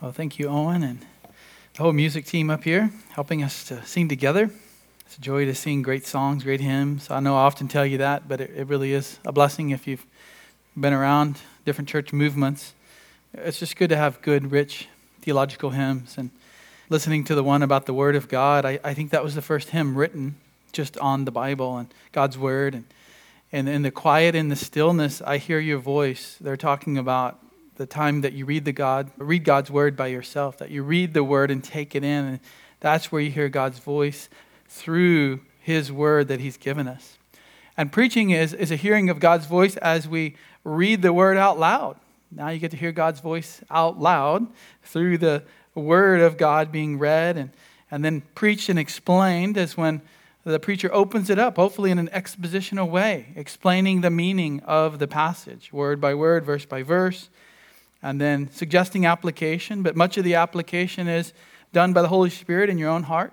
Well, thank you, Owen, and the whole music team up here helping us to sing together. It's a joy to sing great songs, great hymns. I know I often tell you that, but it, it really is a blessing if you've been around different church movements. It's just good to have good, rich theological hymns. And listening to the one about the Word of God, I, I think that was the first hymn written just on the Bible and God's Word. And, and in the quiet and the stillness, I hear your voice. They're talking about the time that you read the God, read God's word by yourself, that you read the word and take it in. And that's where you hear God's voice through his word that he's given us. And preaching is, is a hearing of God's voice as we read the word out loud. Now you get to hear God's voice out loud through the word of God being read and, and then preached and explained as when the preacher opens it up, hopefully in an expositional way, explaining the meaning of the passage, word by word, verse by verse and then suggesting application, but much of the application is done by the Holy Spirit in your own heart.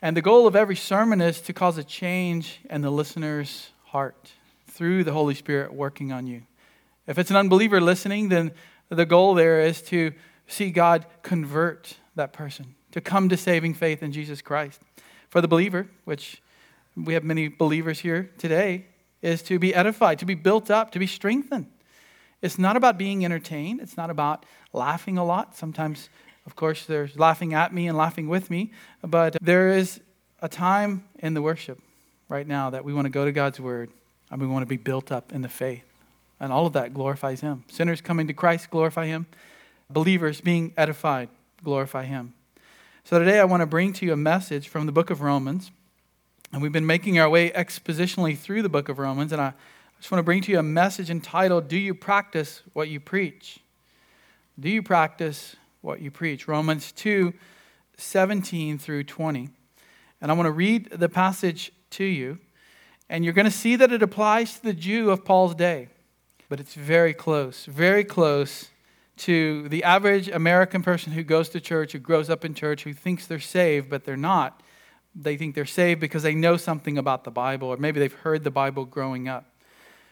And the goal of every sermon is to cause a change in the listener's heart through the Holy Spirit working on you. If it's an unbeliever listening, then the goal there is to see God convert that person, to come to saving faith in Jesus Christ. For the believer, which we have many believers here today, is to be edified, to be built up, to be strengthened. It's not about being entertained. It's not about laughing a lot. Sometimes, of course, there's laughing at me and laughing with me. But there is a time in the worship right now that we want to go to God's Word and we want to be built up in the faith. And all of that glorifies Him. Sinners coming to Christ glorify Him. Believers being edified glorify Him. So today I want to bring to you a message from the book of Romans. And we've been making our way expositionally through the book of Romans. And I I just want to bring to you a message entitled, Do You Practice What You Preach? Do you practice what you preach? Romans 2 17 through 20. And I want to read the passage to you, and you're going to see that it applies to the Jew of Paul's day, but it's very close, very close to the average American person who goes to church, who grows up in church, who thinks they're saved, but they're not. They think they're saved because they know something about the Bible, or maybe they've heard the Bible growing up.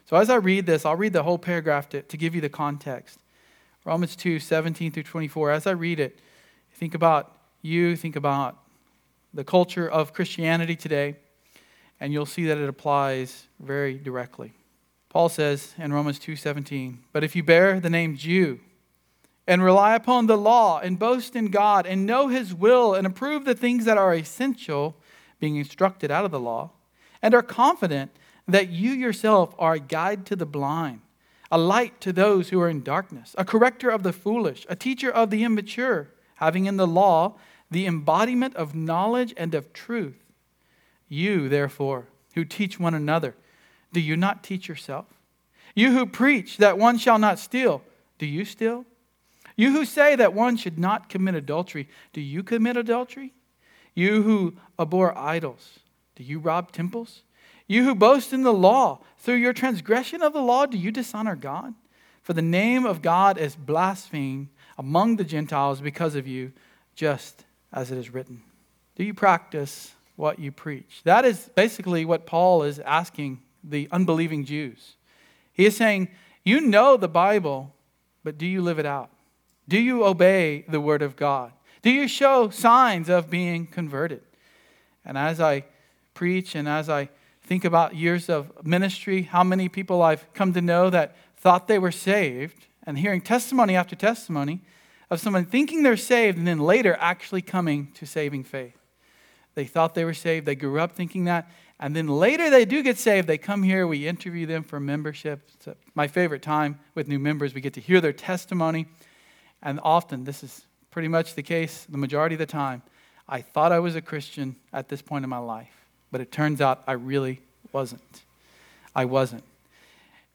So as I read this, I'll read the whole paragraph to, to give you the context. Romans 2 17 through 24. As I read it, think about you, think about the culture of Christianity today, and you'll see that it applies very directly. Paul says in Romans 2:17, "But if you bear the name Jew and rely upon the law and boast in God and know his will and approve the things that are essential, being instructed out of the law, and are confident that you yourself are a guide to the blind, a light to those who are in darkness, a corrector of the foolish, a teacher of the immature, having in the law the embodiment of knowledge and of truth. You, therefore, who teach one another, do you not teach yourself? You who preach that one shall not steal, do you steal? You who say that one should not commit adultery, do you commit adultery? You who abhor idols, do you rob temples? You who boast in the law, through your transgression of the law, do you dishonor God? For the name of God is blasphemed among the Gentiles because of you, just as it is written. Do you practice what you preach? That is basically what Paul is asking the unbelieving Jews. He is saying, You know the Bible, but do you live it out? Do you obey the word of God? Do you show signs of being converted? And as I preach and as I think about years of ministry, how many people I've come to know that thought they were saved, and hearing testimony after testimony of someone thinking they're saved and then later actually coming to saving faith. They thought they were saved, they grew up thinking that, and then later they do get saved. They come here, we interview them for membership. It's my favorite time with new members. We get to hear their testimony, and often, this is pretty much the case the majority of the time, I thought I was a Christian at this point in my life. But it turns out I really wasn't. I wasn't.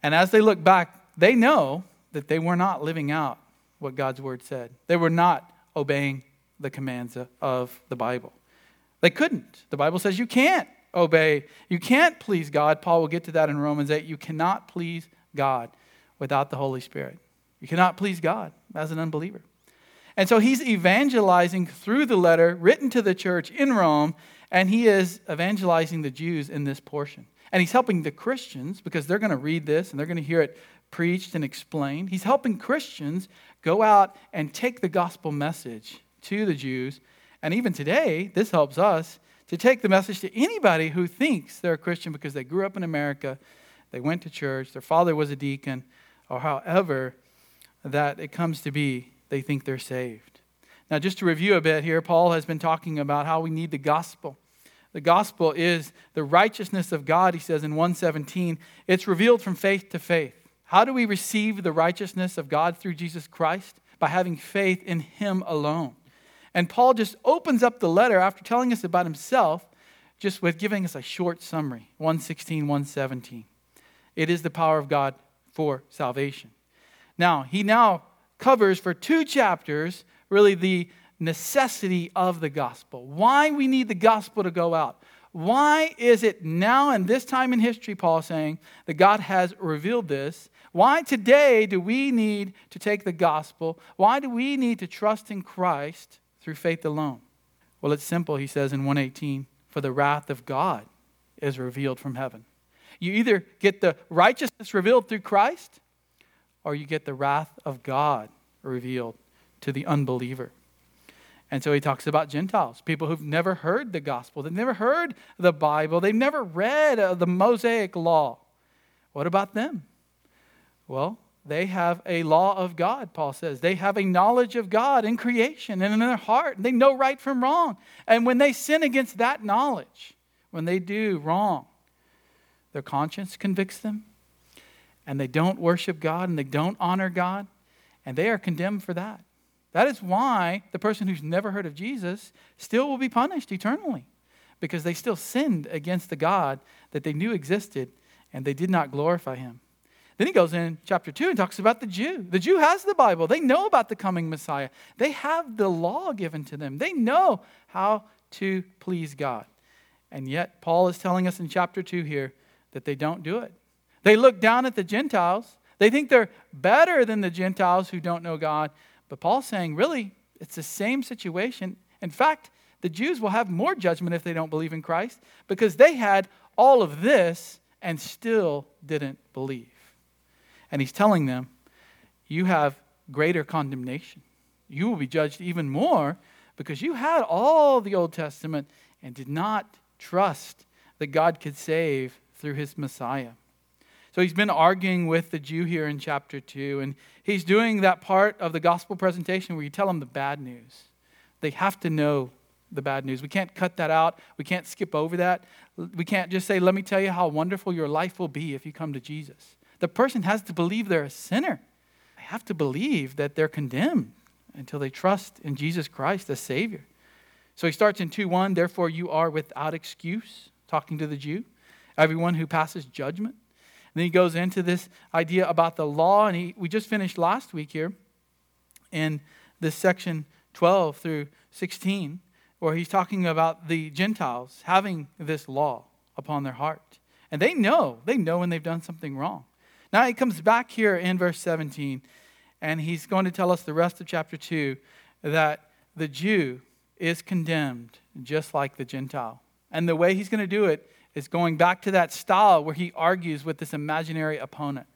And as they look back, they know that they were not living out what God's word said. They were not obeying the commands of the Bible. They couldn't. The Bible says you can't obey, you can't please God. Paul will get to that in Romans 8. You cannot please God without the Holy Spirit. You cannot please God as an unbeliever. And so he's evangelizing through the letter written to the church in Rome and he is evangelizing the Jews in this portion. And he's helping the Christians because they're going to read this and they're going to hear it preached and explained. He's helping Christians go out and take the gospel message to the Jews. And even today, this helps us to take the message to anybody who thinks they're a Christian because they grew up in America, they went to church, their father was a deacon, or however that it comes to be, they think they're saved. Now, just to review a bit here, Paul has been talking about how we need the gospel. The gospel is the righteousness of God, he says in 117. It's revealed from faith to faith. How do we receive the righteousness of God through Jesus Christ? By having faith in him alone. And Paul just opens up the letter after telling us about himself, just with giving us a short summary 116, 117. It is the power of God for salvation. Now, he now covers for two chapters really the necessity of the gospel. Why we need the gospel to go out. Why is it now and this time in history, Paul saying, that God has revealed this? Why today do we need to take the gospel? Why do we need to trust in Christ through faith alone? Well, it's simple, he says in 118 for the wrath of God is revealed from heaven. You either get the righteousness revealed through Christ, or you get the wrath of God revealed to the unbeliever. And so he talks about Gentiles, people who've never heard the gospel, they've never heard the Bible, they've never read uh, the Mosaic law. What about them? Well, they have a law of God, Paul says. They have a knowledge of God in creation and in their heart. And they know right from wrong. And when they sin against that knowledge, when they do wrong, their conscience convicts them, and they don't worship God and they don't honor God, and they are condemned for that. That is why the person who's never heard of Jesus still will be punished eternally because they still sinned against the God that they knew existed and they did not glorify him. Then he goes in chapter 2 and talks about the Jew. The Jew has the Bible. They know about the coming Messiah. They have the law given to them. They know how to please God. And yet, Paul is telling us in chapter 2 here that they don't do it. They look down at the Gentiles. They think they're better than the Gentiles who don't know God. But Paul's saying, really, it's the same situation. In fact, the Jews will have more judgment if they don't believe in Christ because they had all of this and still didn't believe. And he's telling them, you have greater condemnation. You will be judged even more because you had all the Old Testament and did not trust that God could save through his Messiah. So he's been arguing with the Jew here in chapter 2, and he's doing that part of the gospel presentation where you tell them the bad news. They have to know the bad news. We can't cut that out. We can't skip over that. We can't just say, let me tell you how wonderful your life will be if you come to Jesus. The person has to believe they're a sinner. They have to believe that they're condemned until they trust in Jesus Christ as Savior. So he starts in 2 1, therefore you are without excuse, talking to the Jew everyone who passes judgment. Then he goes into this idea about the law, and he, we just finished last week here in this section 12 through 16, where he's talking about the Gentiles having this law upon their heart. And they know, they know when they've done something wrong. Now he comes back here in verse 17, and he's going to tell us the rest of chapter 2 that the Jew is condemned just like the Gentile. And the way he's going to do it is going back to that style where he argues with this imaginary opponent.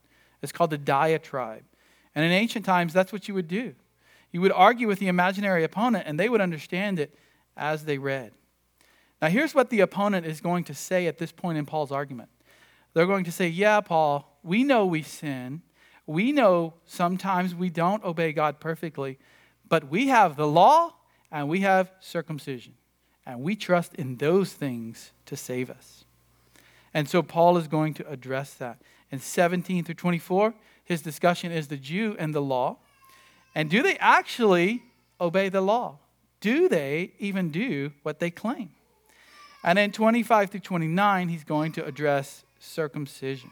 It's called the diatribe. And in ancient times, that's what you would do. You would argue with the imaginary opponent, and they would understand it as they read. Now, here's what the opponent is going to say at this point in Paul's argument. They're going to say, Yeah, Paul, we know we sin. We know sometimes we don't obey God perfectly, but we have the law and we have circumcision. And we trust in those things to save us. And so Paul is going to address that. In 17 through 24, his discussion is the Jew and the law. And do they actually obey the law? Do they even do what they claim? And in 25 through 29, he's going to address circumcision.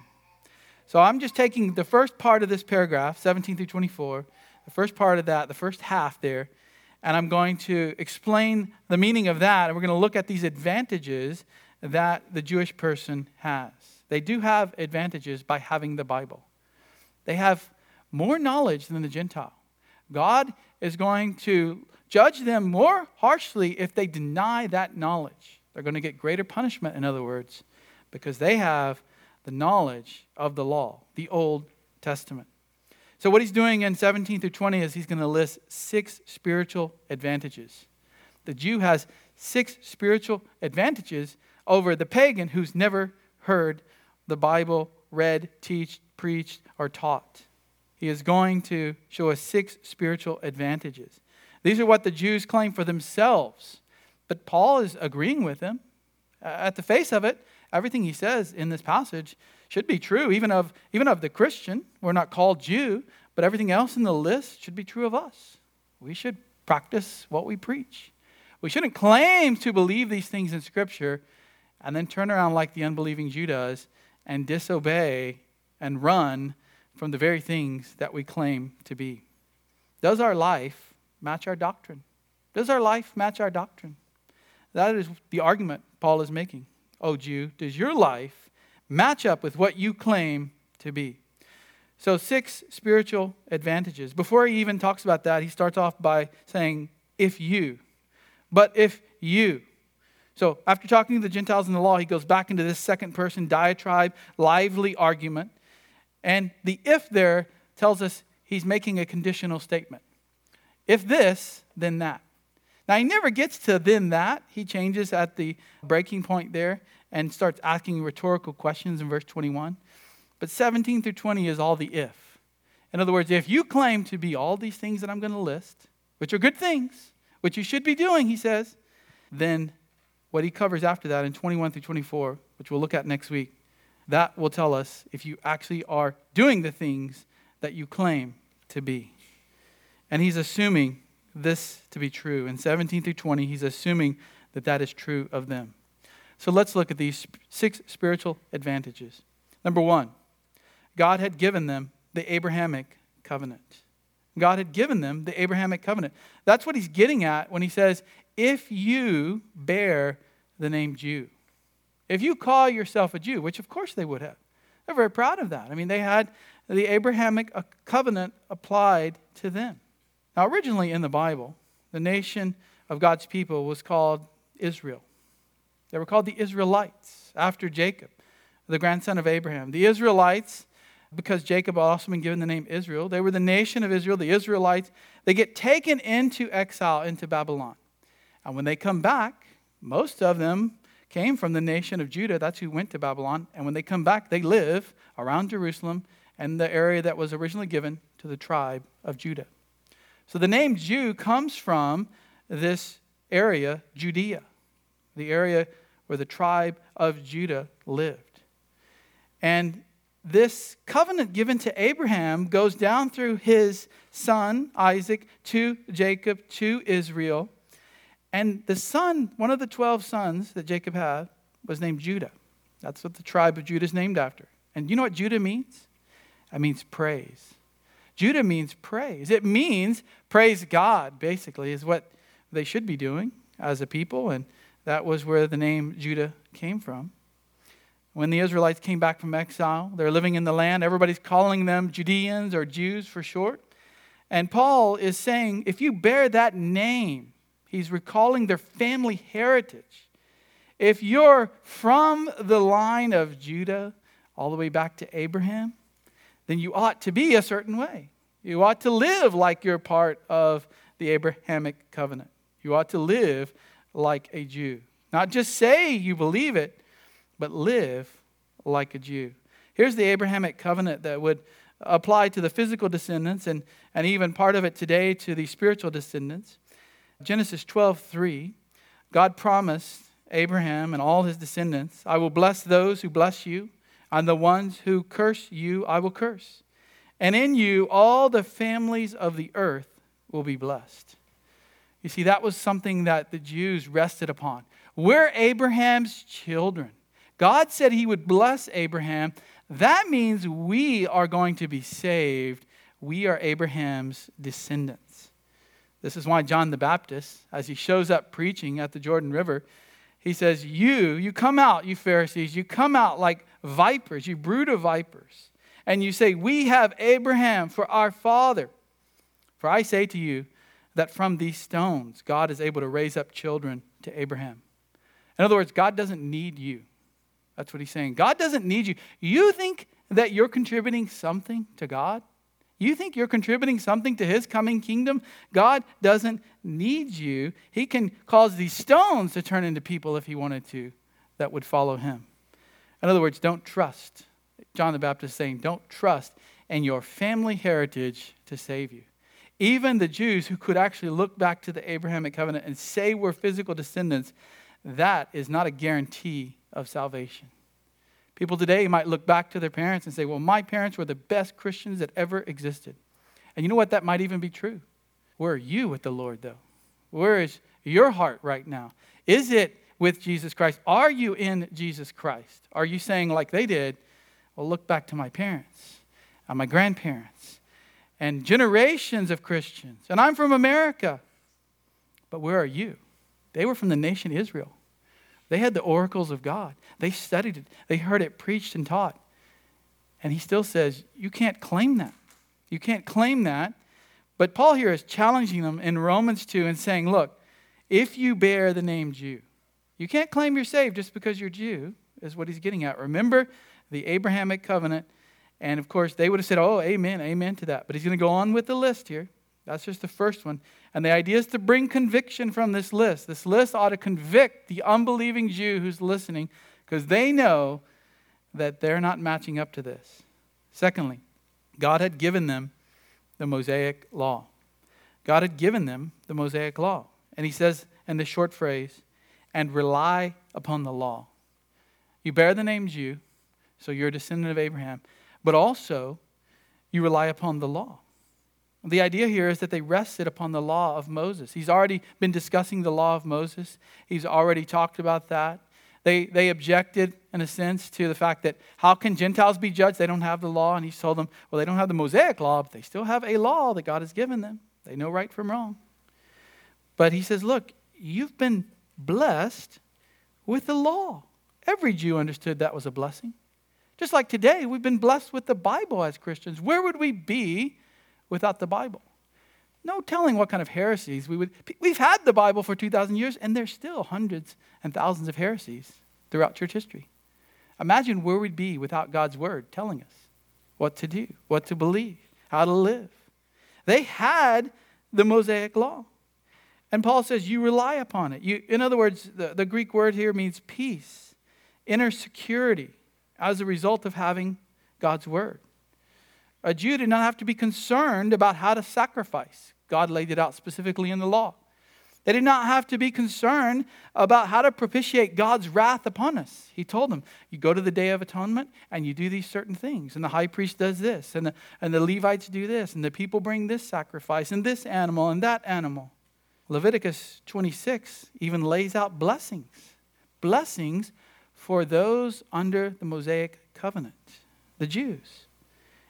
So I'm just taking the first part of this paragraph, 17 through 24, the first part of that, the first half there, and I'm going to explain the meaning of that. And we're going to look at these advantages that the Jewish person has. They do have advantages by having the Bible, they have more knowledge than the Gentile. God is going to judge them more harshly if they deny that knowledge. They're going to get greater punishment, in other words, because they have the knowledge of the law, the Old Testament. So, what he's doing in 17 through 20 is he's going to list six spiritual advantages. The Jew has six spiritual advantages over the pagan who's never heard the Bible read, teach, preached, or taught. He is going to show us six spiritual advantages. These are what the Jews claim for themselves. But Paul is agreeing with them. At the face of it, everything he says in this passage should be true, even of, even of the Christian. We're not called Jew, but everything else in the list should be true of us. We should practice what we preach. We shouldn't claim to believe these things in Scripture and then turn around like the unbelieving Jew does and disobey and run from the very things that we claim to be. Does our life match our doctrine? Does our life match our doctrine? That is the argument Paul is making. Oh, Jew, does your life match up with what you claim to be? So, six spiritual advantages. Before he even talks about that, he starts off by saying, if you. But if you. So, after talking to the Gentiles in the law, he goes back into this second person diatribe, lively argument. And the if there tells us he's making a conditional statement. If this, then that. Now, he never gets to then that. He changes at the breaking point there and starts asking rhetorical questions in verse 21. But 17 through 20 is all the if. In other words, if you claim to be all these things that I'm going to list, which are good things, which you should be doing, he says, then what he covers after that in 21 through 24, which we'll look at next week, that will tell us if you actually are doing the things that you claim to be. And he's assuming this to be true. In 17 through 20, he's assuming that that is true of them. So let's look at these six spiritual advantages. Number one, God had given them the Abrahamic covenant. God had given them the Abrahamic covenant. That's what he's getting at when he says, if you bear the name Jew. If you call yourself a Jew, which of course they would have, they're very proud of that. I mean, they had the Abrahamic covenant applied to them. Now, originally in the Bible, the nation of God's people was called Israel. They were called the Israelites after Jacob, the grandson of Abraham. The Israelites because Jacob had also been given the name Israel. They were the nation of Israel, the Israelites. They get taken into exile into Babylon. And when they come back, most of them came from the nation of Judah. That's who went to Babylon. And when they come back, they live around Jerusalem and the area that was originally given to the tribe of Judah. So the name Jew comes from this area, Judea, the area where the tribe of Judah lived. And this covenant given to Abraham goes down through his son, Isaac, to Jacob, to Israel. And the son, one of the 12 sons that Jacob had, was named Judah. That's what the tribe of Judah is named after. And you know what Judah means? It means praise. Judah means praise. It means praise God, basically, is what they should be doing as a people. And that was where the name Judah came from. When the Israelites came back from exile, they're living in the land. Everybody's calling them Judeans or Jews for short. And Paul is saying, if you bear that name, he's recalling their family heritage. If you're from the line of Judah all the way back to Abraham, then you ought to be a certain way. You ought to live like you're part of the Abrahamic covenant. You ought to live like a Jew. Not just say you believe it, but live like a Jew. Here's the Abrahamic covenant that would apply to the physical descendants and, and even part of it today to the spiritual descendants. Genesis 12 3, God promised Abraham and all his descendants, I will bless those who bless you, and the ones who curse you, I will curse. And in you, all the families of the earth will be blessed. You see, that was something that the Jews rested upon. We're Abraham's children. God said he would bless Abraham. That means we are going to be saved. We are Abraham's descendants. This is why John the Baptist, as he shows up preaching at the Jordan River, he says, You, you come out, you Pharisees, you come out like vipers, you brood of vipers. And you say, We have Abraham for our father. For I say to you that from these stones, God is able to raise up children to Abraham. In other words, God doesn't need you. That's what he's saying. God doesn't need you. You think that you're contributing something to God? You think you're contributing something to his coming kingdom? God doesn't need you. He can cause these stones to turn into people if he wanted to that would follow him. In other words, don't trust. John the Baptist saying, don't trust in your family heritage to save you. Even the Jews who could actually look back to the Abrahamic covenant and say we're physical descendants, that is not a guarantee of salvation. People today might look back to their parents and say, Well, my parents were the best Christians that ever existed. And you know what? That might even be true. Where are you with the Lord, though? Where is your heart right now? Is it with Jesus Christ? Are you in Jesus Christ? Are you saying, like they did, Well, look back to my parents and my grandparents and generations of Christians, and I'm from America. But where are you? They were from the nation Israel. They had the oracles of God. They studied it, they heard it preached and taught. And he still says, You can't claim that. You can't claim that. But Paul here is challenging them in Romans 2 and saying, Look, if you bear the name Jew, you can't claim you're saved just because you're Jew, is what he's getting at. Remember the Abrahamic covenant. And of course, they would have said, Oh, amen, amen to that. But he's going to go on with the list here. That's just the first one. And the idea is to bring conviction from this list. This list ought to convict the unbelieving Jew who's listening because they know that they're not matching up to this. Secondly, God had given them the Mosaic law. God had given them the Mosaic law. And he says in this short phrase, and rely upon the law. You bear the name Jew, so you're a descendant of Abraham, but also you rely upon the law. The idea here is that they rested upon the law of Moses. He's already been discussing the law of Moses, he's already talked about that. They, they objected, in a sense, to the fact that how can Gentiles be judged? They don't have the law. And he told them, well, they don't have the Mosaic law, but they still have a law that God has given them. They know right from wrong. But he says, look, you've been blessed with the law. Every Jew understood that was a blessing. Just like today, we've been blessed with the Bible as Christians. Where would we be without the Bible. No telling what kind of heresies we would. We've had the Bible for 2,000 years, and there's still hundreds and thousands of heresies throughout church history. Imagine where we'd be without God's word telling us what to do, what to believe, how to live. They had the Mosaic law. And Paul says, You rely upon it. You, in other words, the, the Greek word here means peace, inner security as a result of having God's word. A Jew did not have to be concerned about how to sacrifice. God laid it out specifically in the law. They did not have to be concerned about how to propitiate God's wrath upon us. He told them, You go to the Day of Atonement and you do these certain things. And the high priest does this, and the, and the Levites do this, and the people bring this sacrifice, and this animal, and that animal. Leviticus 26 even lays out blessings. Blessings for those under the Mosaic covenant, the Jews.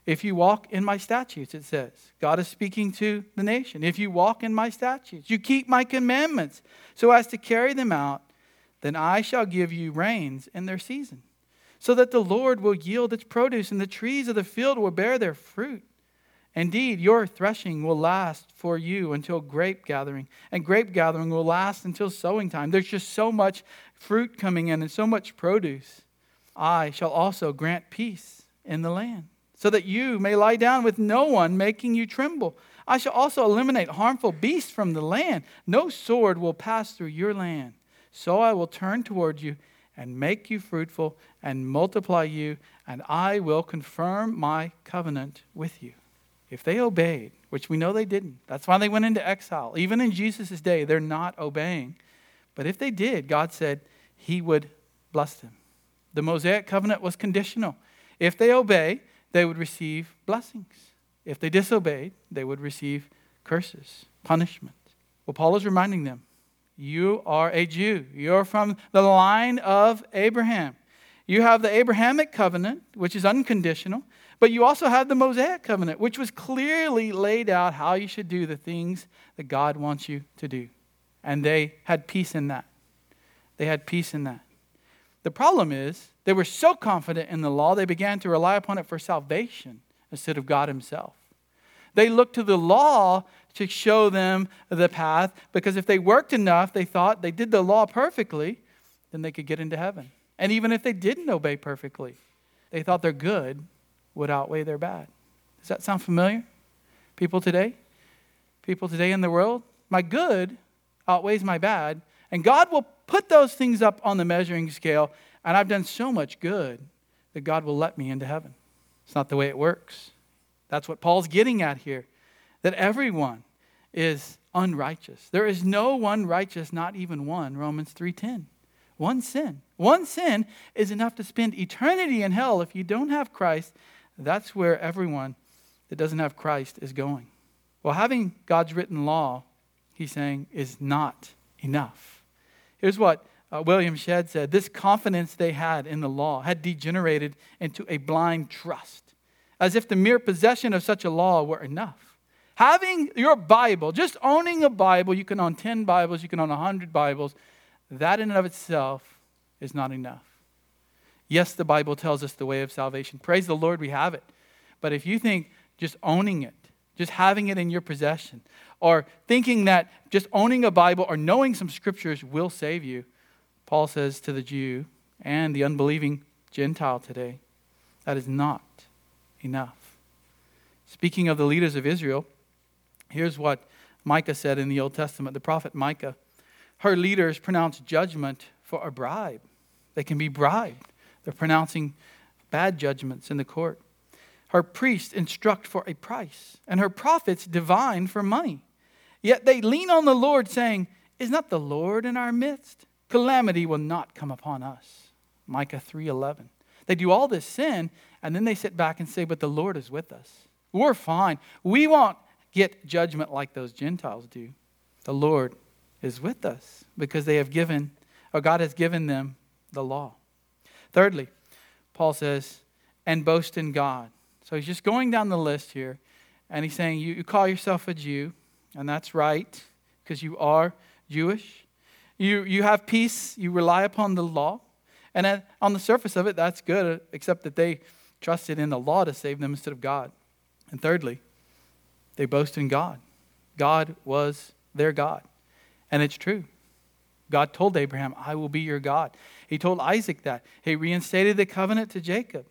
If you walk in my statutes, it says. God is speaking to the nation. If you walk in my statutes, you keep my commandments so as to carry them out, then I shall give you rains in their season, so that the Lord will yield its produce, and the trees of the field will bear their fruit. Indeed, your threshing will last for you until grape gathering, and grape gathering will last until sowing time. There's just so much fruit coming in and so much produce. I shall also grant peace in the land so that you may lie down with no one making you tremble. I shall also eliminate harmful beasts from the land. No sword will pass through your land. So I will turn toward you and make you fruitful and multiply you, and I will confirm my covenant with you. If they obeyed, which we know they didn't, that's why they went into exile. Even in Jesus' day, they're not obeying. But if they did, God said he would bless them. The Mosaic covenant was conditional. If they obey, they would receive blessings. If they disobeyed, they would receive curses, punishment. Well, Paul is reminding them you are a Jew, you're from the line of Abraham. You have the Abrahamic covenant, which is unconditional, but you also have the Mosaic covenant, which was clearly laid out how you should do the things that God wants you to do. And they had peace in that. They had peace in that. The problem is, they were so confident in the law, they began to rely upon it for salvation instead of God Himself. They looked to the law to show them the path because if they worked enough, they thought they did the law perfectly, then they could get into heaven. And even if they didn't obey perfectly, they thought their good would outweigh their bad. Does that sound familiar? People today, people today in the world, my good outweighs my bad, and God will put those things up on the measuring scale, and I've done so much good that God will let me into heaven. It's not the way it works. That's what Paul's getting at here that everyone is unrighteous. There is no one righteous, not even one. Romans 3:10. One sin. One sin is enough to spend eternity in hell if you don't have Christ. That's where everyone that doesn't have Christ is going. Well, having God's written law, he's saying, is not enough. Here's what uh, William Shedd said this confidence they had in the law had degenerated into a blind trust, as if the mere possession of such a law were enough. Having your Bible, just owning a Bible, you can own 10 Bibles, you can own 100 Bibles, that in and of itself is not enough. Yes, the Bible tells us the way of salvation. Praise the Lord, we have it. But if you think just owning it, just having it in your possession, or thinking that just owning a Bible or knowing some scriptures will save you, Paul says to the Jew and the unbelieving Gentile today, that is not enough. Speaking of the leaders of Israel, here's what Micah said in the Old Testament. The prophet Micah her leaders pronounce judgment for a bribe. They can be bribed. They're pronouncing bad judgments in the court. Her priests instruct for a price, and her prophets divine for money. Yet they lean on the Lord, saying, Is not the Lord in our midst? Calamity will not come upon us. Micah 3:11. They do all this sin, and then they sit back and say, But the Lord is with us. We're fine. We won't get judgment like those Gentiles do. The Lord is with us because they have given, or God has given them the law. Thirdly, Paul says, and boast in God. So he's just going down the list here, and he's saying, You, you call yourself a Jew, and that's right, because you are Jewish. You, you have peace, you rely upon the law. And at, on the surface of it, that's good, except that they trusted in the law to save them instead of God. And thirdly, they boast in God. God was their God. And it's true. God told Abraham, I will be your God. He told Isaac that. He reinstated the covenant to Jacob.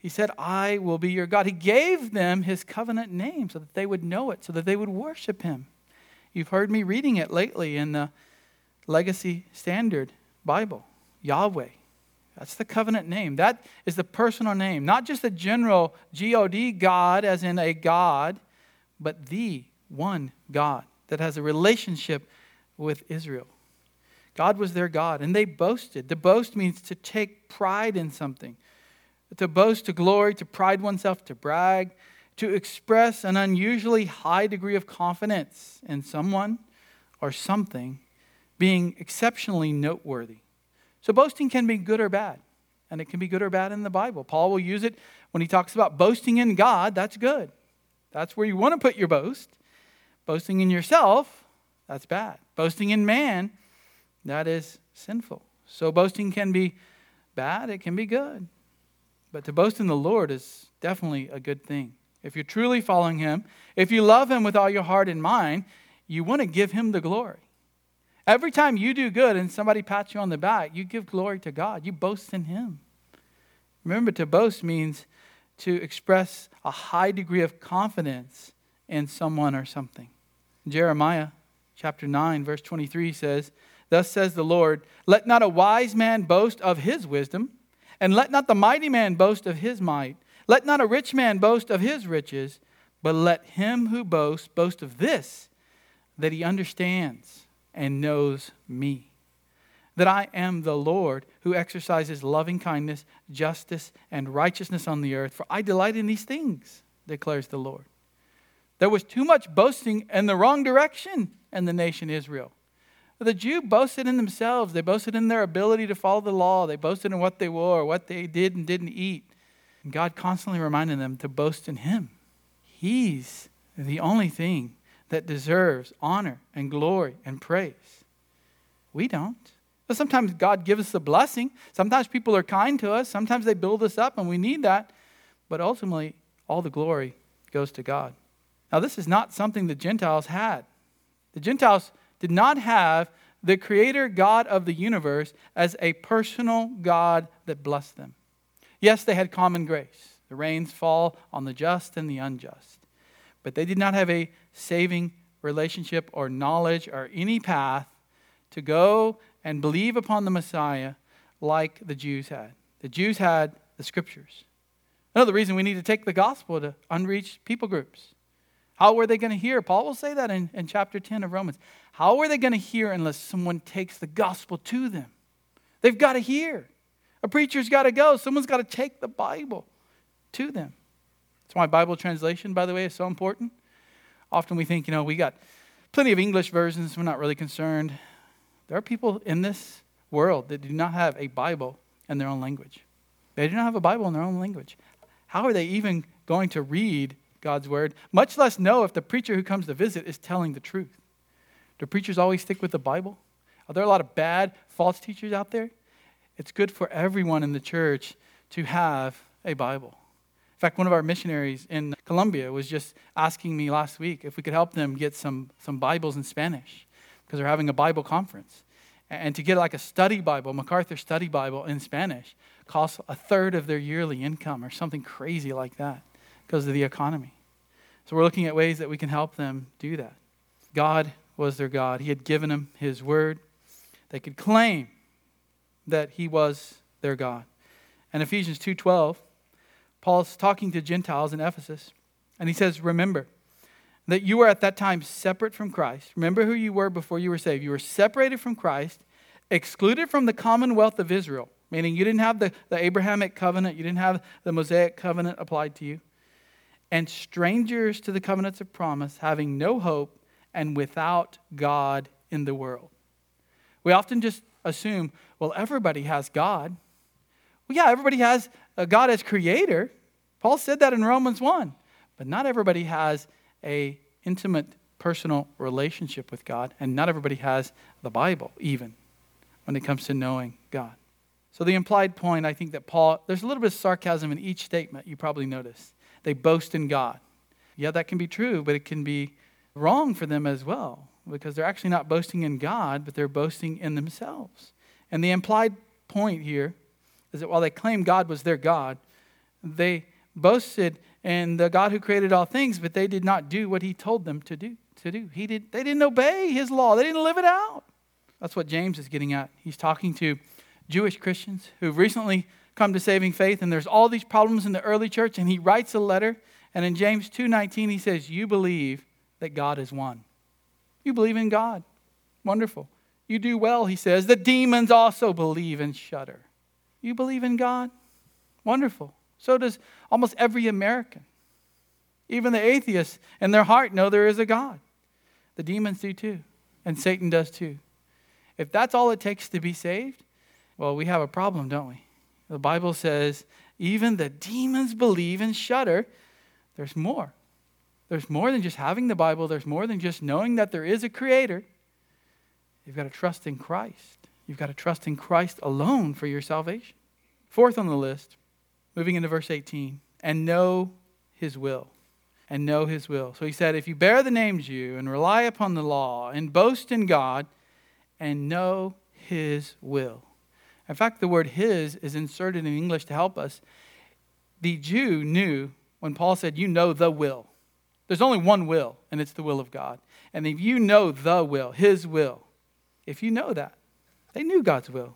He said, I will be your God. He gave them his covenant name so that they would know it, so that they would worship him. You've heard me reading it lately in the Legacy Standard Bible Yahweh. That's the covenant name. That is the personal name, not just the general G O D, God, as in a God, but the one God that has a relationship with Israel. God was their God, and they boasted. To boast means to take pride in something, to boast, to glory, to pride oneself, to brag, to express an unusually high degree of confidence in someone or something being exceptionally noteworthy. So, boasting can be good or bad, and it can be good or bad in the Bible. Paul will use it when he talks about boasting in God, that's good. That's where you want to put your boast. Boasting in yourself, that's bad. Boasting in man, that is sinful. So boasting can be bad, it can be good. But to boast in the Lord is definitely a good thing. If you're truly following Him, if you love Him with all your heart and mind, you want to give Him the glory. Every time you do good and somebody pats you on the back, you give glory to God. You boast in Him. Remember, to boast means to express a high degree of confidence in someone or something. Jeremiah chapter 9, verse 23 says, Thus says the Lord, Let not a wise man boast of his wisdom, and let not the mighty man boast of his might. Let not a rich man boast of his riches, but let him who boasts boast of this, that he understands and knows me. That I am the Lord who exercises loving kindness, justice, and righteousness on the earth, for I delight in these things, declares the Lord. There was too much boasting in the wrong direction in the nation Israel. The Jew boasted in themselves. They boasted in their ability to follow the law. They boasted in what they wore, what they did and didn't eat. And God constantly reminded them to boast in Him. He's the only thing that deserves honor and glory and praise. We don't. But sometimes God gives us a blessing. Sometimes people are kind to us. Sometimes they build us up, and we need that. But ultimately, all the glory goes to God. Now, this is not something the Gentiles had. The Gentiles did not have the creator God of the universe as a personal God that blessed them. Yes, they had common grace. The rains fall on the just and the unjust. but they did not have a saving relationship or knowledge or any path to go and believe upon the Messiah like the Jews had. The Jews had the scriptures. Another reason we need to take the gospel to unreached people groups. How were they going to hear? Paul will say that in, in chapter 10 of Romans. How are they going to hear unless someone takes the gospel to them? They've got to hear. A preacher's got to go. Someone's got to take the Bible to them. That's why Bible translation, by the way, is so important. Often we think, you know, we got plenty of English versions, we're not really concerned. There are people in this world that do not have a Bible in their own language. They do not have a Bible in their own language. How are they even going to read God's word, much less know if the preacher who comes to visit is telling the truth? Do preachers always stick with the Bible? Are there a lot of bad, false teachers out there? It's good for everyone in the church to have a Bible. In fact, one of our missionaries in Colombia was just asking me last week if we could help them get some, some Bibles in Spanish because they're having a Bible conference. And to get like a study Bible, MacArthur Study Bible in Spanish, costs a third of their yearly income or something crazy like that because of the economy. So we're looking at ways that we can help them do that. God was their God. He had given them His word. They could claim that He was their God. And Ephesians 2:12, Paul's talking to Gentiles in Ephesus, and he says, "Remember that you were at that time separate from Christ. Remember who you were before you were saved. You were separated from Christ, excluded from the commonwealth of Israel." meaning you didn't have the, the Abrahamic covenant, you didn't have the Mosaic covenant applied to you, and strangers to the covenants of promise, having no hope and without God in the world. We often just assume, well, everybody has God. Well, yeah, everybody has God as creator. Paul said that in Romans 1. But not everybody has a intimate personal relationship with God, and not everybody has the Bible even when it comes to knowing God. So, the implied point, I think that Paul, there's a little bit of sarcasm in each statement, you probably noticed. They boast in God. Yeah, that can be true, but it can be wrong for them as well, because they're actually not boasting in God, but they're boasting in themselves. And the implied point here is that while they claim God was their God, they boasted in the God who created all things, but they did not do what he told them to do. To do. He did, they didn't obey his law, they didn't live it out. That's what James is getting at. He's talking to Jewish Christians who've recently come to saving faith, and there's all these problems in the early church, and he writes a letter, and in James 2:19 he says, "You believe that God is one. You believe in God. Wonderful. You do well," he says. "The demons also believe and shudder." You believe in God? Wonderful. So does almost every American. Even the atheists in their heart know there is a God. The demons do too, and Satan does too. If that's all it takes to be saved, well, we have a problem, don't we? The Bible says even the demons believe and shudder. There's more. There's more than just having the Bible, there's more than just knowing that there is a creator. You've got to trust in Christ. You've got to trust in Christ alone for your salvation. Fourth on the list, moving into verse 18, and know his will. And know his will. So he said, if you bear the name Jew and rely upon the law and boast in God and know his will. In fact, the word his is inserted in English to help us. The Jew knew when Paul said, You know the will. There's only one will, and it's the will of God. And if you know the will, his will, if you know that, they knew God's will.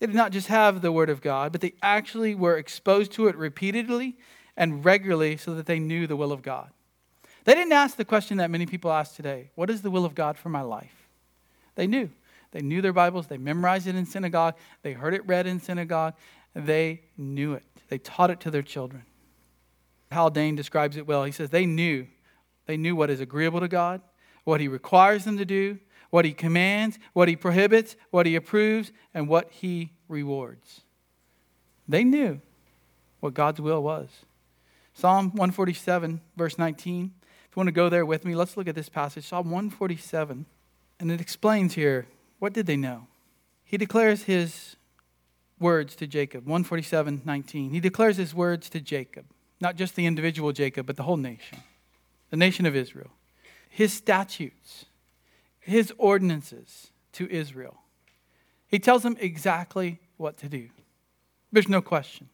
They did not just have the word of God, but they actually were exposed to it repeatedly and regularly so that they knew the will of God. They didn't ask the question that many people ask today What is the will of God for my life? They knew. They knew their Bibles. They memorized it in synagogue. They heard it read in synagogue. They knew it. They taught it to their children. Haldane describes it well. He says they knew. They knew what is agreeable to God, what He requires them to do, what He commands, what He prohibits, what He approves, and what He rewards. They knew what God's will was. Psalm 147, verse 19. If you want to go there with me, let's look at this passage. Psalm 147. And it explains here what did they know? He declares his words to Jacob, 147 19. He declares his words to Jacob, not just the individual Jacob, but the whole nation, the nation of Israel. His statutes, his ordinances to Israel. He tells them exactly what to do. There's no question.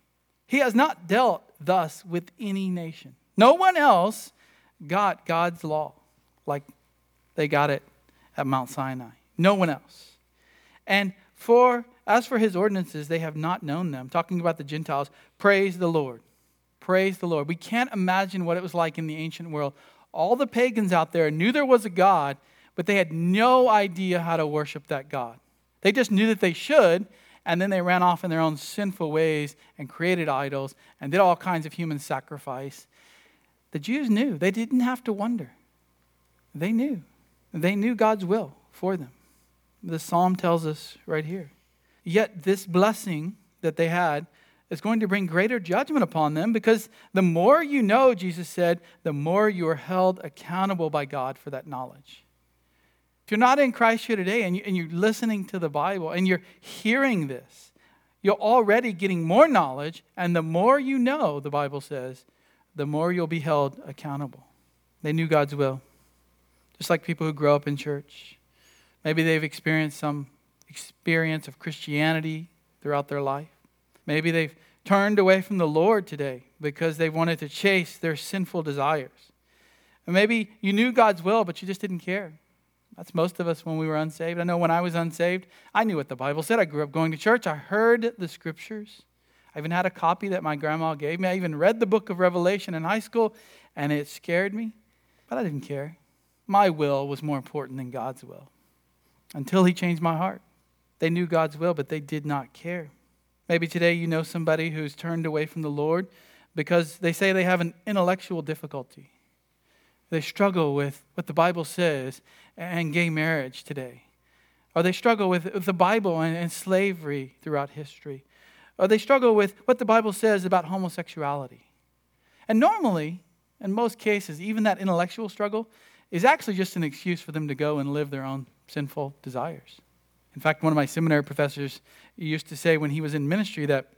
He has not dealt thus with any nation. No one else got God's law like they got it at Mount Sinai. No one else. And for as for his ordinances, they have not known them. Talking about the Gentiles, praise the Lord. Praise the Lord. We can't imagine what it was like in the ancient world. All the pagans out there knew there was a God, but they had no idea how to worship that God. They just knew that they should, and then they ran off in their own sinful ways and created idols and did all kinds of human sacrifice. The Jews knew. They didn't have to wonder. They knew. They knew God's will for them. The psalm tells us right here. Yet this blessing that they had is going to bring greater judgment upon them because the more you know, Jesus said, the more you are held accountable by God for that knowledge. If you're not in Christ here today and, you, are listening to the Bible and you're hearing this, you're already getting more knowledge, and the more you know, the Bible says, the more you'll be held accountable. They knew God's will. Just like people who grow up in church. Maybe they've experienced some experience of Christianity throughout their life. Maybe they've turned away from the Lord today because they wanted to chase their sinful desires. And maybe you knew God's will, but you just didn't care. That's most of us when we were unsaved. I know when I was unsaved, I knew what the Bible said. I grew up going to church. I heard the scriptures. I even had a copy that my grandma gave me. I even read the book of Revelation in high school, and it scared me, but I didn't care. My will was more important than God's will until He changed my heart. They knew God's will, but they did not care. Maybe today you know somebody who's turned away from the Lord because they say they have an intellectual difficulty. They struggle with what the Bible says and gay marriage today. Or they struggle with the Bible and, and slavery throughout history. Or they struggle with what the Bible says about homosexuality. And normally, in most cases, even that intellectual struggle is actually just an excuse for them to go and live their own sinful desires. In fact, one of my seminary professors used to say when he was in ministry that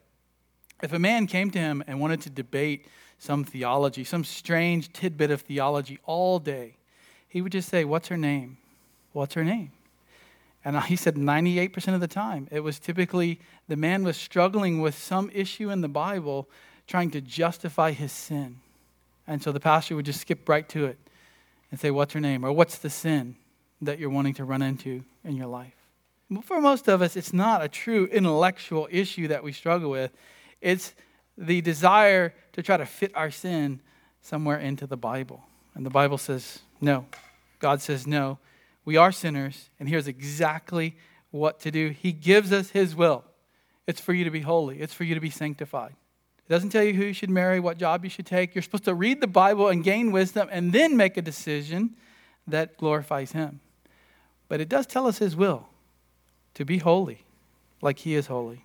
if a man came to him and wanted to debate some theology, some strange tidbit of theology all day, he would just say, What's her name? What's her name? And he said 98% of the time, it was typically the man was struggling with some issue in the Bible, trying to justify his sin. And so the pastor would just skip right to it and say, What's her name? Or what's the sin that you're wanting to run into in your life? For most of us, it's not a true intellectual issue that we struggle with. It's the desire to try to fit our sin somewhere into the Bible. And the Bible says no. God says no. We are sinners, and here's exactly what to do. He gives us His will. It's for you to be holy, it's for you to be sanctified. It doesn't tell you who you should marry, what job you should take. You're supposed to read the Bible and gain wisdom and then make a decision that glorifies Him. But it does tell us His will to be holy, like He is holy.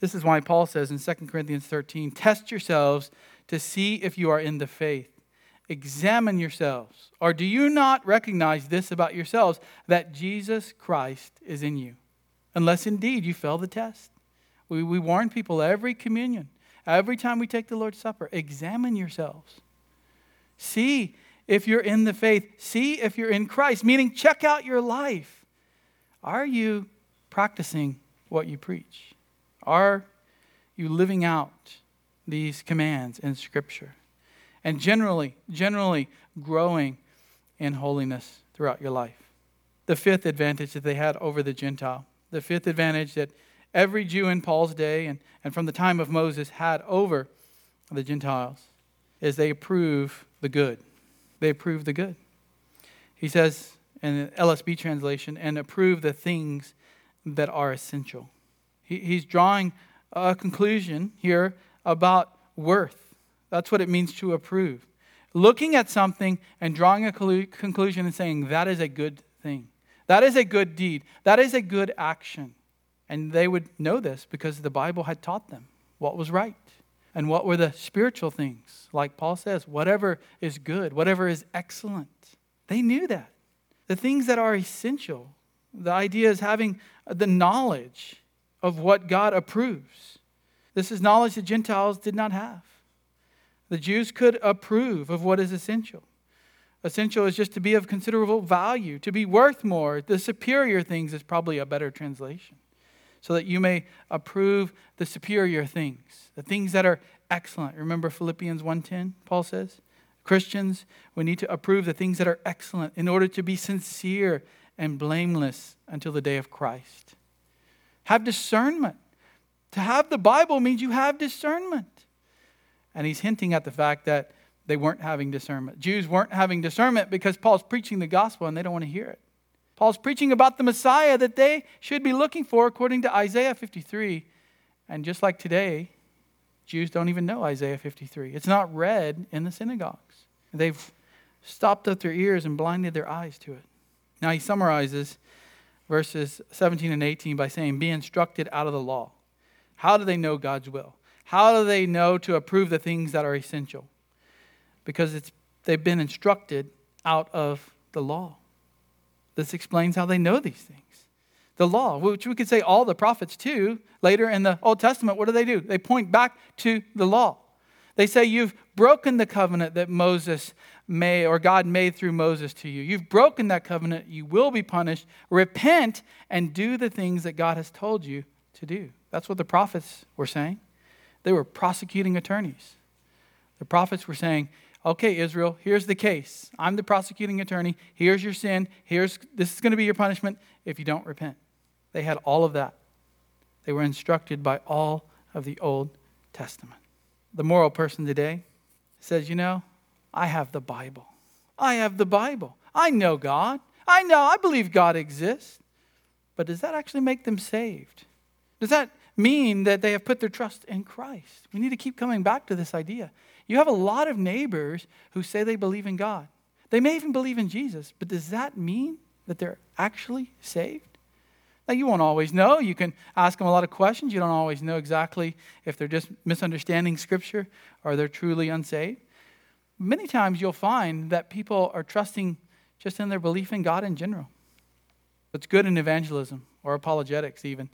This is why Paul says in 2 Corinthians 13 test yourselves to see if you are in the faith. Examine yourselves. Or do you not recognize this about yourselves that Jesus Christ is in you? Unless indeed you fail the test. We, we warn people every communion, every time we take the Lord's Supper, examine yourselves. See if you're in the faith. See if you're in Christ, meaning check out your life. Are you practicing what you preach? Are you living out these commands in Scripture? And generally, generally growing in holiness throughout your life. The fifth advantage that they had over the Gentile, the fifth advantage that every Jew in Paul's day and, and from the time of Moses had over the Gentiles, is they approve the good. They approve the good. He says in the LSB translation, and approve the things that are essential. He, he's drawing a conclusion here about worth. That's what it means to approve. Looking at something and drawing a conclusion and saying, that is a good thing. That is a good deed. That is a good action. And they would know this because the Bible had taught them what was right and what were the spiritual things. Like Paul says, whatever is good, whatever is excellent. They knew that. The things that are essential. The idea is having the knowledge of what God approves. This is knowledge the Gentiles did not have. The Jews could approve of what is essential. Essential is just to be of considerable value, to be worth more. The superior things is probably a better translation. So that you may approve the superior things, the things that are excellent. Remember Philippians 1:10, Paul says, Christians, we need to approve the things that are excellent in order to be sincere and blameless until the day of Christ. Have discernment. To have the Bible means you have discernment. And he's hinting at the fact that they weren't having discernment. Jews weren't having discernment because Paul's preaching the gospel and they don't want to hear it. Paul's preaching about the Messiah that they should be looking for according to Isaiah 53. And just like today, Jews don't even know Isaiah 53. It's not read in the synagogues. They've stopped up their ears and blinded their eyes to it. Now he summarizes verses 17 and 18 by saying, Be instructed out of the law. How do they know God's will? How do they know to approve the things that are essential? Because it's, they've been instructed out of the law. This explains how they know these things. The law, which we could say all the prophets too, later in the Old Testament, what do they do? They point back to the law. They say, You've broken the covenant that Moses made, or God made through Moses to you. You've broken that covenant. You will be punished. Repent and do the things that God has told you to do. That's what the prophets were saying. They were prosecuting attorneys. The prophets were saying, okay, Israel, here's the case. I'm the prosecuting attorney. Here's your sin. Here's this is going to be your punishment if you don't repent. They had all of that. They were instructed by all of the Old Testament. The moral person today says, you know, I have the Bible. I have the Bible. I know God. I know, I believe God exists. But does that actually make them saved? Does that mean that they have put their trust in Christ? We need to keep coming back to this idea. You have a lot of neighbors who say they believe in God. They may even believe in Jesus, but does that mean that they're actually saved? Now, you won't always know. You can ask them a lot of questions. You don't always know exactly if they're just misunderstanding Scripture or they're truly unsaved. Many times you'll find that people are trusting just in their belief in God in general. It's good in evangelism or apologetics, even,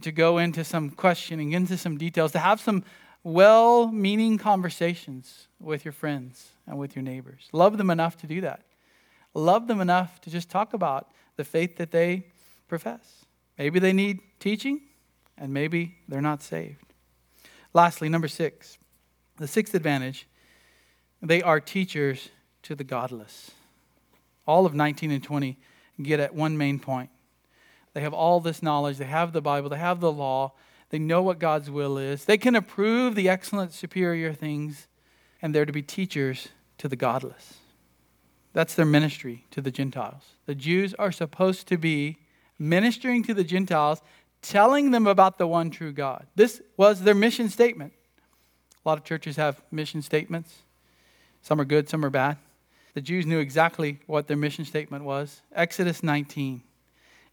to go into some questioning, into some details, to have some well meaning conversations with your friends and with your neighbors. Love them enough to do that. Love them enough to just talk about the faith that they profess. Maybe they need teaching, and maybe they're not saved. Lastly, number six, the sixth advantage they are teachers to the godless. All of 19 and 20 get at one main point. They have all this knowledge, they have the Bible, they have the law, they know what God's will is. They can approve the excellent, superior things, and they're to be teachers to the godless. That's their ministry to the Gentiles. The Jews are supposed to be ministering to the Gentiles, telling them about the one true God. This was their mission statement. A lot of churches have mission statements. Some are good, some are bad. The Jews knew exactly what their mission statement was. Exodus 19.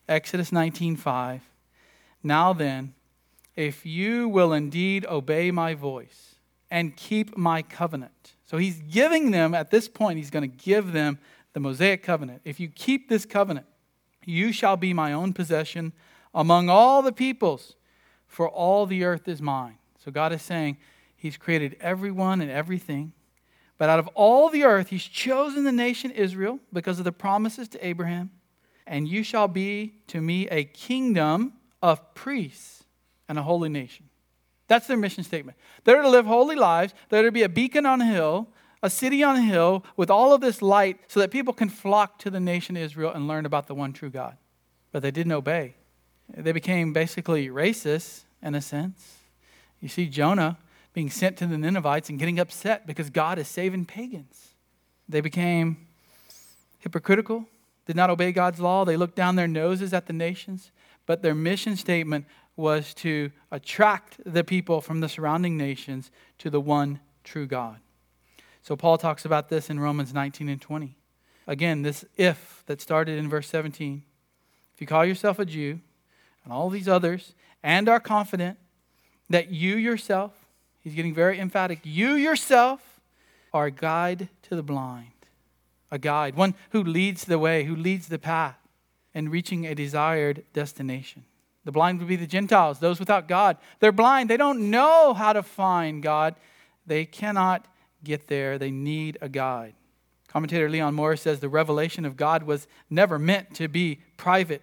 Exodus 19:5. Now then, if you will indeed obey my voice and keep my covenant. So he's giving them, at this point, he's going to give them the Mosaic covenant. If you keep this covenant, you shall be my own possession among all the peoples, for all the earth is mine. So God is saying he's created everyone and everything. But out of all the earth, he's chosen the nation Israel because of the promises to Abraham. And you shall be to me a kingdom of priests and a holy nation. That's their mission statement. They're to live holy lives, they're to be a beacon on a hill, a city on a hill with all of this light so that people can flock to the nation Israel and learn about the one true God. But they didn't obey. They became basically racist in a sense. You see Jonah being sent to the Ninevites and getting upset because God is saving pagans. They became hypocritical, did not obey God's law. They looked down their noses at the nations. But their mission statement was to attract the people from the surrounding nations to the one true God. So Paul talks about this in Romans 19 and 20. Again, this if that started in verse 17. If you call yourself a Jew, and all these others, and are confident that you yourself, he's getting very emphatic, you yourself are a guide to the blind, a guide, one who leads the way, who leads the path in reaching a desired destination. The blind would be the Gentiles, those without God. They're blind. They don't know how to find God. They cannot get there. They need a guide. Commentator Leon Morris says the revelation of God was never meant to be private,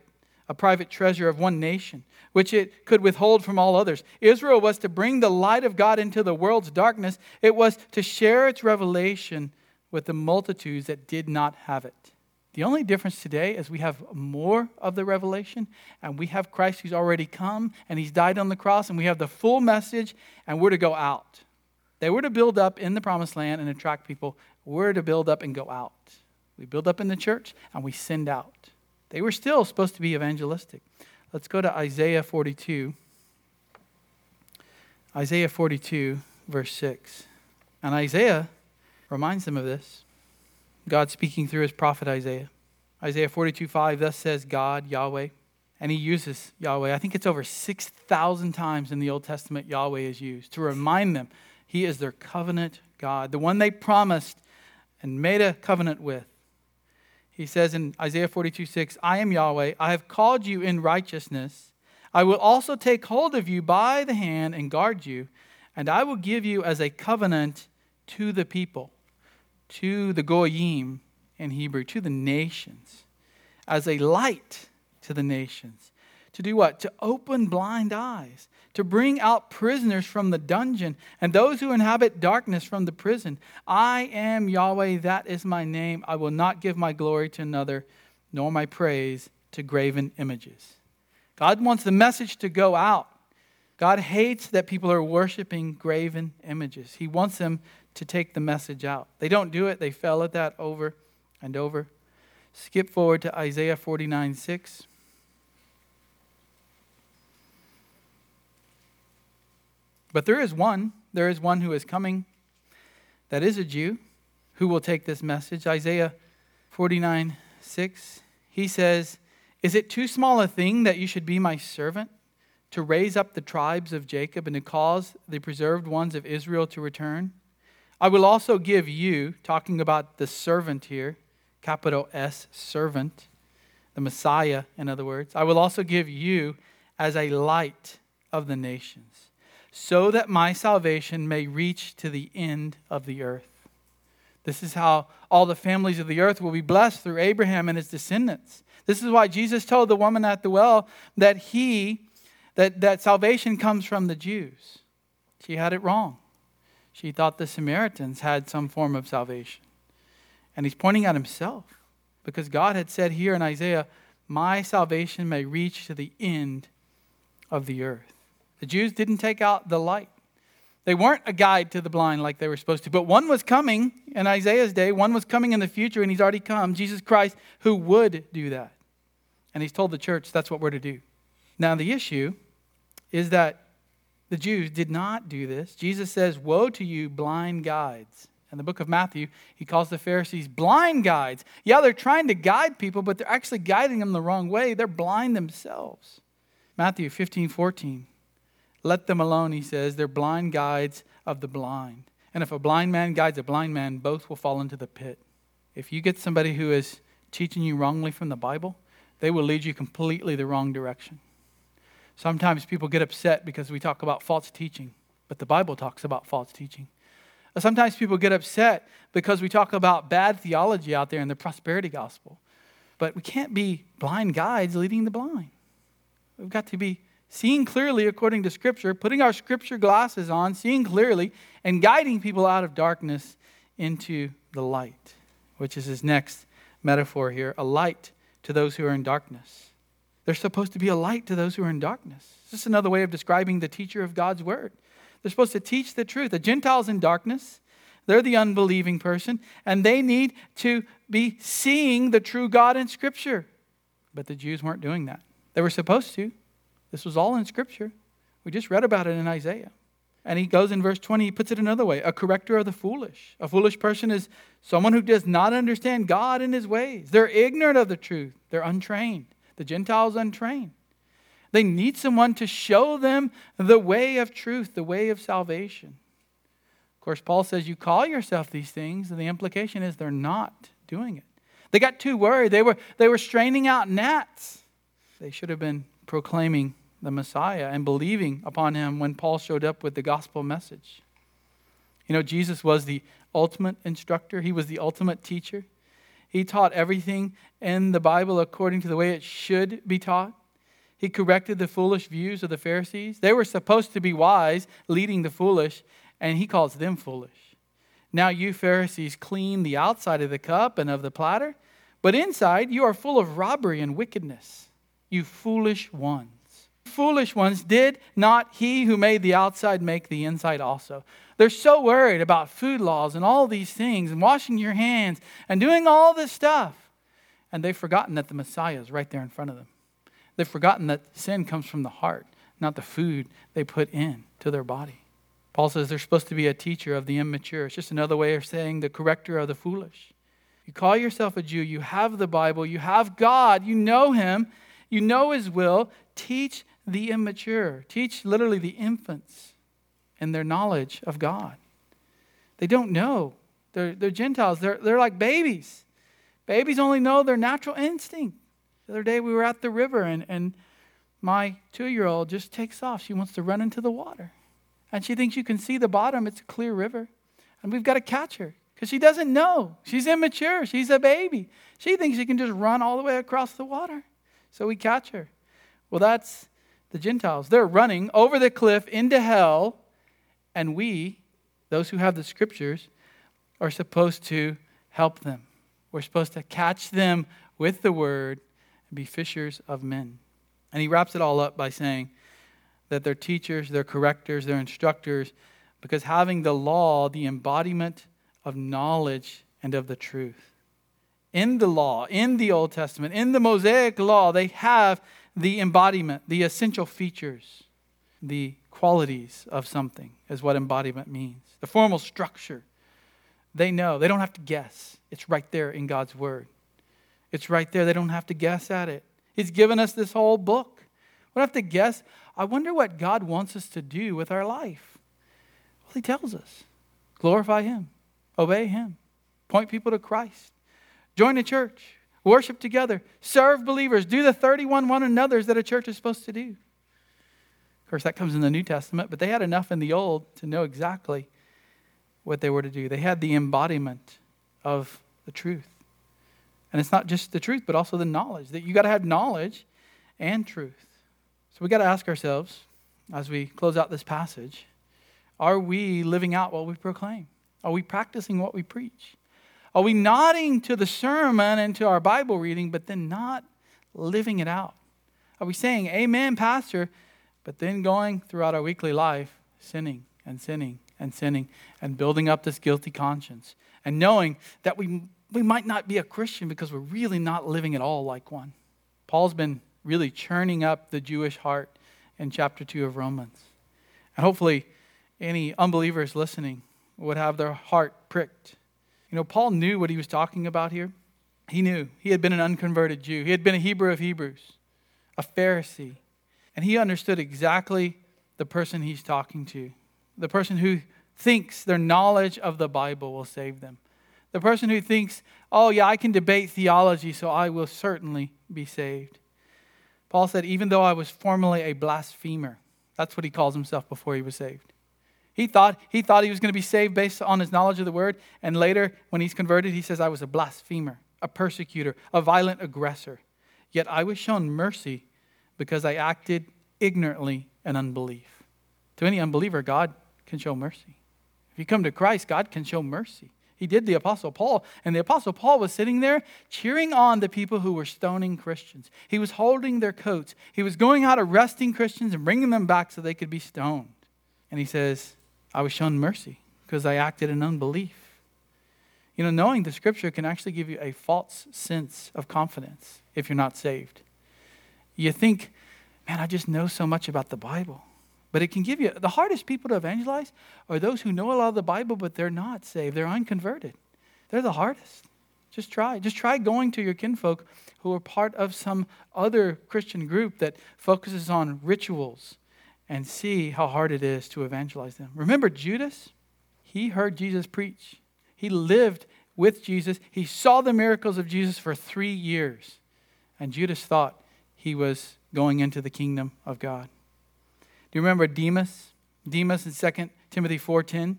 a private treasure of one nation, which it could withhold from all others. Israel was to bring the light of God into the world's darkness, it was to share its revelation with the multitudes that did not have it. The only difference today is we have more of the revelation, and we have Christ who's already come, and he's died on the cross, and we have the full message, and we're to go out. They were to build up in the promised land and attract people. We're to build up and go out. We build up in the church, and we send out. They were still supposed to be evangelistic. Let's go to Isaiah 42. Isaiah 42, verse 6. And Isaiah reminds them of this. God speaking through his prophet Isaiah. Isaiah 42 5, thus says God, Yahweh. And he uses Yahweh. I think it's over 6,000 times in the Old Testament, Yahweh is used to remind them he is their covenant God, the one they promised and made a covenant with. He says in Isaiah 42 6, I am Yahweh. I have called you in righteousness. I will also take hold of you by the hand and guard you, and I will give you as a covenant to the people to the Goyim in Hebrew, to the nations, as a light to the nations. To do what? To open blind eyes, to bring out prisoners from the dungeon, and those who inhabit darkness from the prison. I am Yahweh, that is my name. I will not give my glory to another, nor my praise to graven images. God wants the message to go out. God hates that people are worshiping graven images. He wants them to take the message out. They don't do it, they fail at that over and over. Skip forward to Isaiah 49 6. But there is one, there is one who is coming that is a Jew who will take this message. Isaiah 49 6. He says, Is it too small a thing that you should be my servant? To raise up the tribes of Jacob and to cause the preserved ones of Israel to return? I will also give you, talking about the servant here, capital S, servant, the Messiah, in other words, I will also give you as a light of the nations, so that my salvation may reach to the end of the earth. This is how all the families of the earth will be blessed through Abraham and his descendants. This is why Jesus told the woman at the well that he that, that salvation comes from the Jews. She had it wrong. She thought the Samaritans had some form of salvation. And he's pointing at himself because God had said here in Isaiah, My salvation may reach to the end of the earth. The Jews didn't take out the light. They weren't a guide to the blind like they were supposed to. But one was coming in Isaiah's day, one was coming in the future, and he's already come Jesus Christ, who would do that. And he's told the church that's what we're to do. Now, the issue is that the Jews did not do this. Jesus says, Woe to you, blind guides. In the book of Matthew, he calls the Pharisees blind guides. Yeah, they're trying to guide people, but they're actually guiding them the wrong way. They're blind themselves. Matthew 15, 14. Let them alone, he says. They're blind guides of the blind. And if a blind man guides a blind man, both will fall into the pit. If you get somebody who is teaching you wrongly from the Bible, they will lead you completely the wrong direction. Sometimes people get upset because we talk about false teaching, but the Bible talks about false teaching. Sometimes people get upset because we talk about bad theology out there in the prosperity gospel. But we can't be blind guides leading the blind. We've got to be seeing clearly according to Scripture, putting our Scripture glasses on, seeing clearly, and guiding people out of darkness into the light, which is his next metaphor here a light to those who are in darkness. They're supposed to be a light to those who are in darkness. This is another way of describing the teacher of God's word. They're supposed to teach the truth. The Gentiles in darkness, they're the unbelieving person, and they need to be seeing the true God in Scripture. But the Jews weren't doing that. They were supposed to. This was all in Scripture. We just read about it in Isaiah. And he goes in verse 20, he puts it another way a corrector of the foolish. A foolish person is someone who does not understand God and his ways. They're ignorant of the truth, they're untrained. The Gentiles untrained. They need someone to show them the way of truth, the way of salvation. Of course, Paul says you call yourself these things, and the implication is they're not doing it. They got too worried. They were, they were straining out gnats. They should have been proclaiming the Messiah and believing upon him when Paul showed up with the gospel message. You know, Jesus was the ultimate instructor, he was the ultimate teacher. He taught everything in the Bible according to the way it should be taught. He corrected the foolish views of the Pharisees. They were supposed to be wise, leading the foolish, and he calls them foolish. Now you Pharisees clean the outside of the cup and of the platter, but inside you are full of robbery and wickedness. You foolish ones. Foolish ones, did not he who made the outside make the inside also? They're so worried about food laws and all these things and washing your hands and doing all this stuff. And they've forgotten that the Messiah is right there in front of them. They've forgotten that sin comes from the heart, not the food they put in to their body. Paul says they're supposed to be a teacher of the immature. It's just another way of saying the corrector of the foolish. You call yourself a Jew, you have the Bible, you have God, you know Him, you know His will. Teach the immature, teach literally the infants in their knowledge of God. They don't know. They're, they're Gentiles, they're, they're like babies. Babies only know their natural instinct. The other day we were at the river and, and my two year old just takes off. She wants to run into the water. And she thinks you can see the bottom. It's a clear river. And we've got to catch her because she doesn't know. She's immature. She's a baby. She thinks she can just run all the way across the water. So we catch her. Well, that's the Gentiles. They're running over the cliff into hell. And we, those who have the scriptures, are supposed to help them. We're supposed to catch them with the word and be fishers of men. And he wraps it all up by saying that they're teachers, they're correctors, they're instructors, because having the law, the embodiment of knowledge and of the truth. In the law, in the Old Testament, in the Mosaic law, they have the embodiment, the essential features, the qualities of something, is what embodiment means. The formal structure. They know. They don't have to guess. It's right there in God's Word. It's right there. They don't have to guess at it. He's given us this whole book. We don't have to guess. I wonder what God wants us to do with our life. Well, He tells us glorify Him, obey Him, point people to Christ, join a church, worship together, serve believers, do the 31 one another's that a church is supposed to do. Of course, that comes in the New Testament, but they had enough in the Old to know exactly what they were to do. They had the embodiment of the truth. And it's not just the truth, but also the knowledge. That you got to have knowledge and truth. So we got to ask ourselves as we close out this passage are we living out what we proclaim? Are we practicing what we preach? Are we nodding to the sermon and to our Bible reading, but then not living it out? Are we saying, Amen, Pastor, but then going throughout our weekly life, sinning and sinning and sinning and building up this guilty conscience and knowing that we we might not be a Christian because we're really not living at all like one. Paul's been really churning up the Jewish heart in chapter 2 of Romans. And hopefully, any unbelievers listening would have their heart pricked. You know, Paul knew what he was talking about here. He knew. He had been an unconverted Jew, he had been a Hebrew of Hebrews, a Pharisee. And he understood exactly the person he's talking to, the person who thinks their knowledge of the Bible will save them. The person who thinks, oh, yeah, I can debate theology, so I will certainly be saved. Paul said, even though I was formerly a blasphemer, that's what he calls himself before he was saved. He thought, he thought he was going to be saved based on his knowledge of the word, and later, when he's converted, he says, I was a blasphemer, a persecutor, a violent aggressor. Yet I was shown mercy because I acted ignorantly in unbelief. To any unbeliever, God can show mercy. If you come to Christ, God can show mercy. He did the Apostle Paul. And the Apostle Paul was sitting there cheering on the people who were stoning Christians. He was holding their coats. He was going out arresting Christians and bringing them back so they could be stoned. And he says, I was shown mercy because I acted in unbelief. You know, knowing the scripture can actually give you a false sense of confidence if you're not saved. You think, man, I just know so much about the Bible. But it can give you the hardest people to evangelize are those who know a lot of the Bible, but they're not saved. They're unconverted. They're the hardest. Just try. Just try going to your kinfolk who are part of some other Christian group that focuses on rituals and see how hard it is to evangelize them. Remember Judas? He heard Jesus preach. He lived with Jesus. He saw the miracles of Jesus for three years. And Judas thought he was going into the kingdom of God. Do you remember Demas? Demas in 2 Timothy 4:10.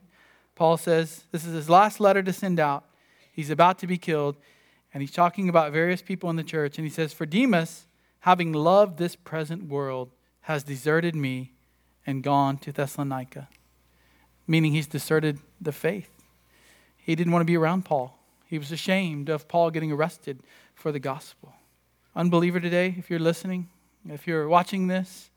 Paul says this is his last letter to send out. He's about to be killed, and he's talking about various people in the church, and he says, "For Demas, having loved this present world, has deserted me and gone to Thessalonica." Meaning he's deserted the faith. He didn't want to be around Paul. He was ashamed of Paul getting arrested for the gospel. Unbeliever today, if you're listening, if you're watching this,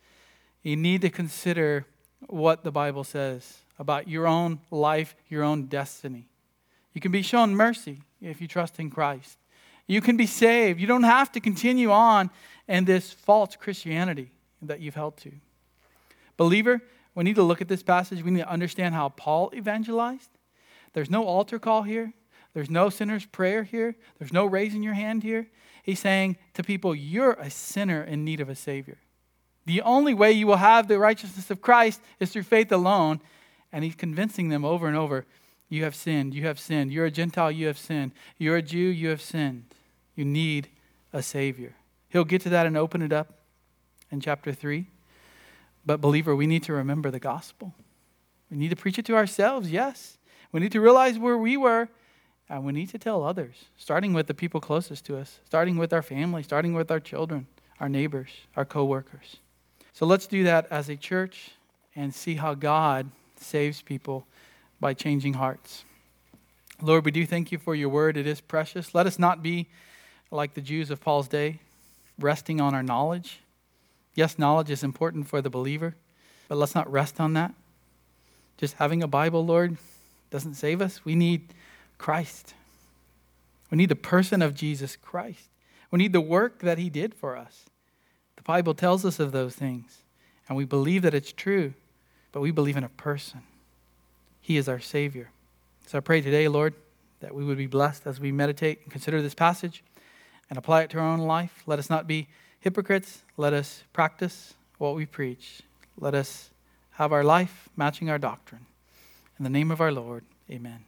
you need to consider what the Bible says about your own life, your own destiny. You can be shown mercy if you trust in Christ. You can be saved. You don't have to continue on in this false Christianity that you've held to. Believer, we need to look at this passage. We need to understand how Paul evangelized. There's no altar call here. There's no sinner's prayer here. There's no raising your hand here. He's saying to people, You're a sinner in need of a Savior. The only way you will have the righteousness of Christ is through faith alone. And he's convincing them over and over you have sinned, you have sinned. You're a Gentile, you have sinned. You're a Jew, you have sinned. You need a Savior. He'll get to that and open it up in chapter 3. But, believer, we need to remember the gospel. We need to preach it to ourselves, yes. We need to realize where we were, and we need to tell others, starting with the people closest to us, starting with our family, starting with our children, our neighbors, our coworkers. So let's do that as a church and see how God saves people by changing hearts. Lord, we do thank you for your word. It is precious. Let us not be like the Jews of Paul's day, resting on our knowledge. Yes, knowledge is important for the believer, but let's not rest on that. Just having a Bible, Lord, doesn't save us. We need Christ. We need the person of Jesus Christ. We need the work that he did for us. The Bible tells us of those things, and we believe that it's true, but we believe in a person. He is our Savior. So I pray today, Lord, that we would be blessed as we meditate and consider this passage and apply it to our own life. Let us not be hypocrites. Let us practice what we preach. Let us have our life matching our doctrine. In the name of our Lord, amen.